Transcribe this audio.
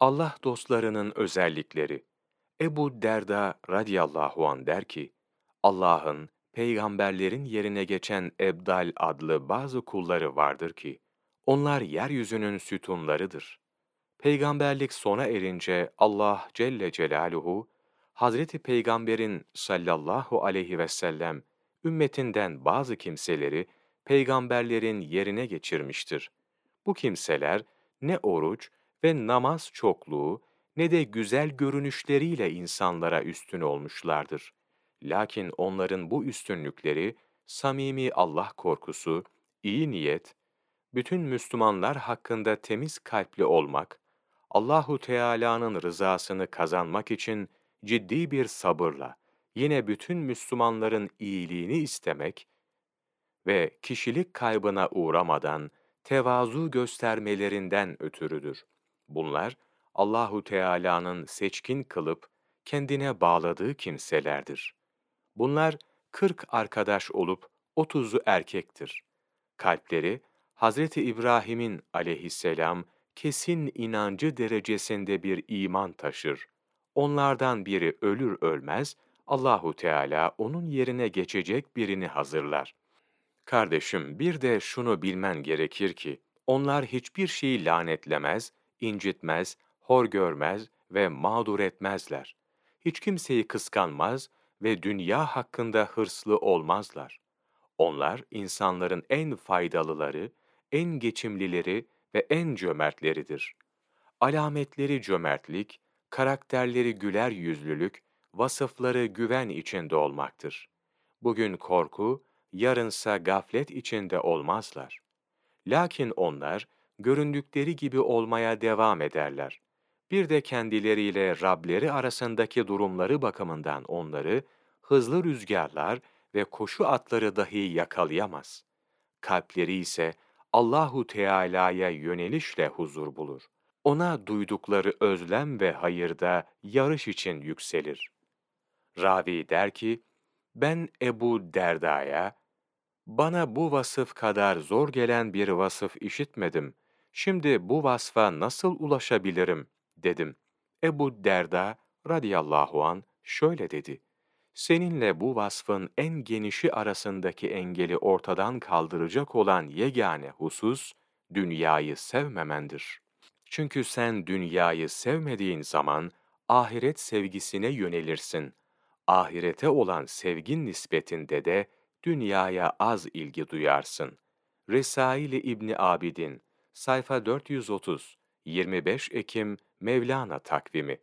Allah dostlarının özellikleri Ebu Derda radıyallahu an der ki, Allah'ın peygamberlerin yerine geçen Ebdal adlı bazı kulları vardır ki, onlar yeryüzünün sütunlarıdır. Peygamberlik sona erince Allah Celle Celaluhu, Hazreti Peygamber'in sallallahu aleyhi ve sellem ümmetinden bazı kimseleri peygamberlerin yerine geçirmiştir. Bu kimseler ne oruç ve namaz çokluğu ne de güzel görünüşleriyle insanlara üstün olmuşlardır. Lakin onların bu üstünlükleri samimi Allah korkusu, iyi niyet, bütün Müslümanlar hakkında temiz kalpli olmak, Allahu Teala'nın rızasını kazanmak için ciddi bir sabırla yine bütün Müslümanların iyiliğini istemek ve kişilik kaybına uğramadan tevazu göstermelerinden ötürüdür. Bunlar Allahu Teala'nın seçkin kılıp kendine bağladığı kimselerdir. Bunlar kırk arkadaş olup otuzu erkektir. Kalpleri Hazreti İbrahim'in aleyhisselam kesin inancı derecesinde bir iman taşır. Onlardan biri ölür ölmez Allahu Teala onun yerine geçecek birini hazırlar. Kardeşim bir de şunu bilmen gerekir ki onlar hiçbir şeyi lanetlemez, incitmez, hor görmez ve mağdur etmezler. Hiç kimseyi kıskanmaz ve dünya hakkında hırslı olmazlar. Onlar insanların en faydalıları, en geçimlileri ve en cömertleridir. Alametleri cömertlik, karakterleri güler yüzlülük, vasıfları güven içinde olmaktır. Bugün korku, yarınsa gaflet içinde olmazlar. Lakin onlar, göründükleri gibi olmaya devam ederler. Bir de kendileriyle Rableri arasındaki durumları bakımından onları, hızlı rüzgarlar ve koşu atları dahi yakalayamaz. Kalpleri ise Allahu Teala'ya yönelişle huzur bulur. Ona duydukları özlem ve hayırda yarış için yükselir. Ravi der ki, ben Ebu Derda'ya, bana bu vasıf kadar zor gelen bir vasıf işitmedim. Şimdi bu vasfa nasıl ulaşabilirim? dedim. Ebu Derda radıyallahu an şöyle dedi. Seninle bu vasfın en genişi arasındaki engeli ortadan kaldıracak olan yegane husus, dünyayı sevmemendir. Çünkü sen dünyayı sevmediğin zaman, ahiret sevgisine yönelirsin. Ahirete olan sevgin nispetinde de, dünyaya az ilgi duyarsın. Resail-i İbni Abidin, sayfa 430, 25 Ekim Mevlana takvimi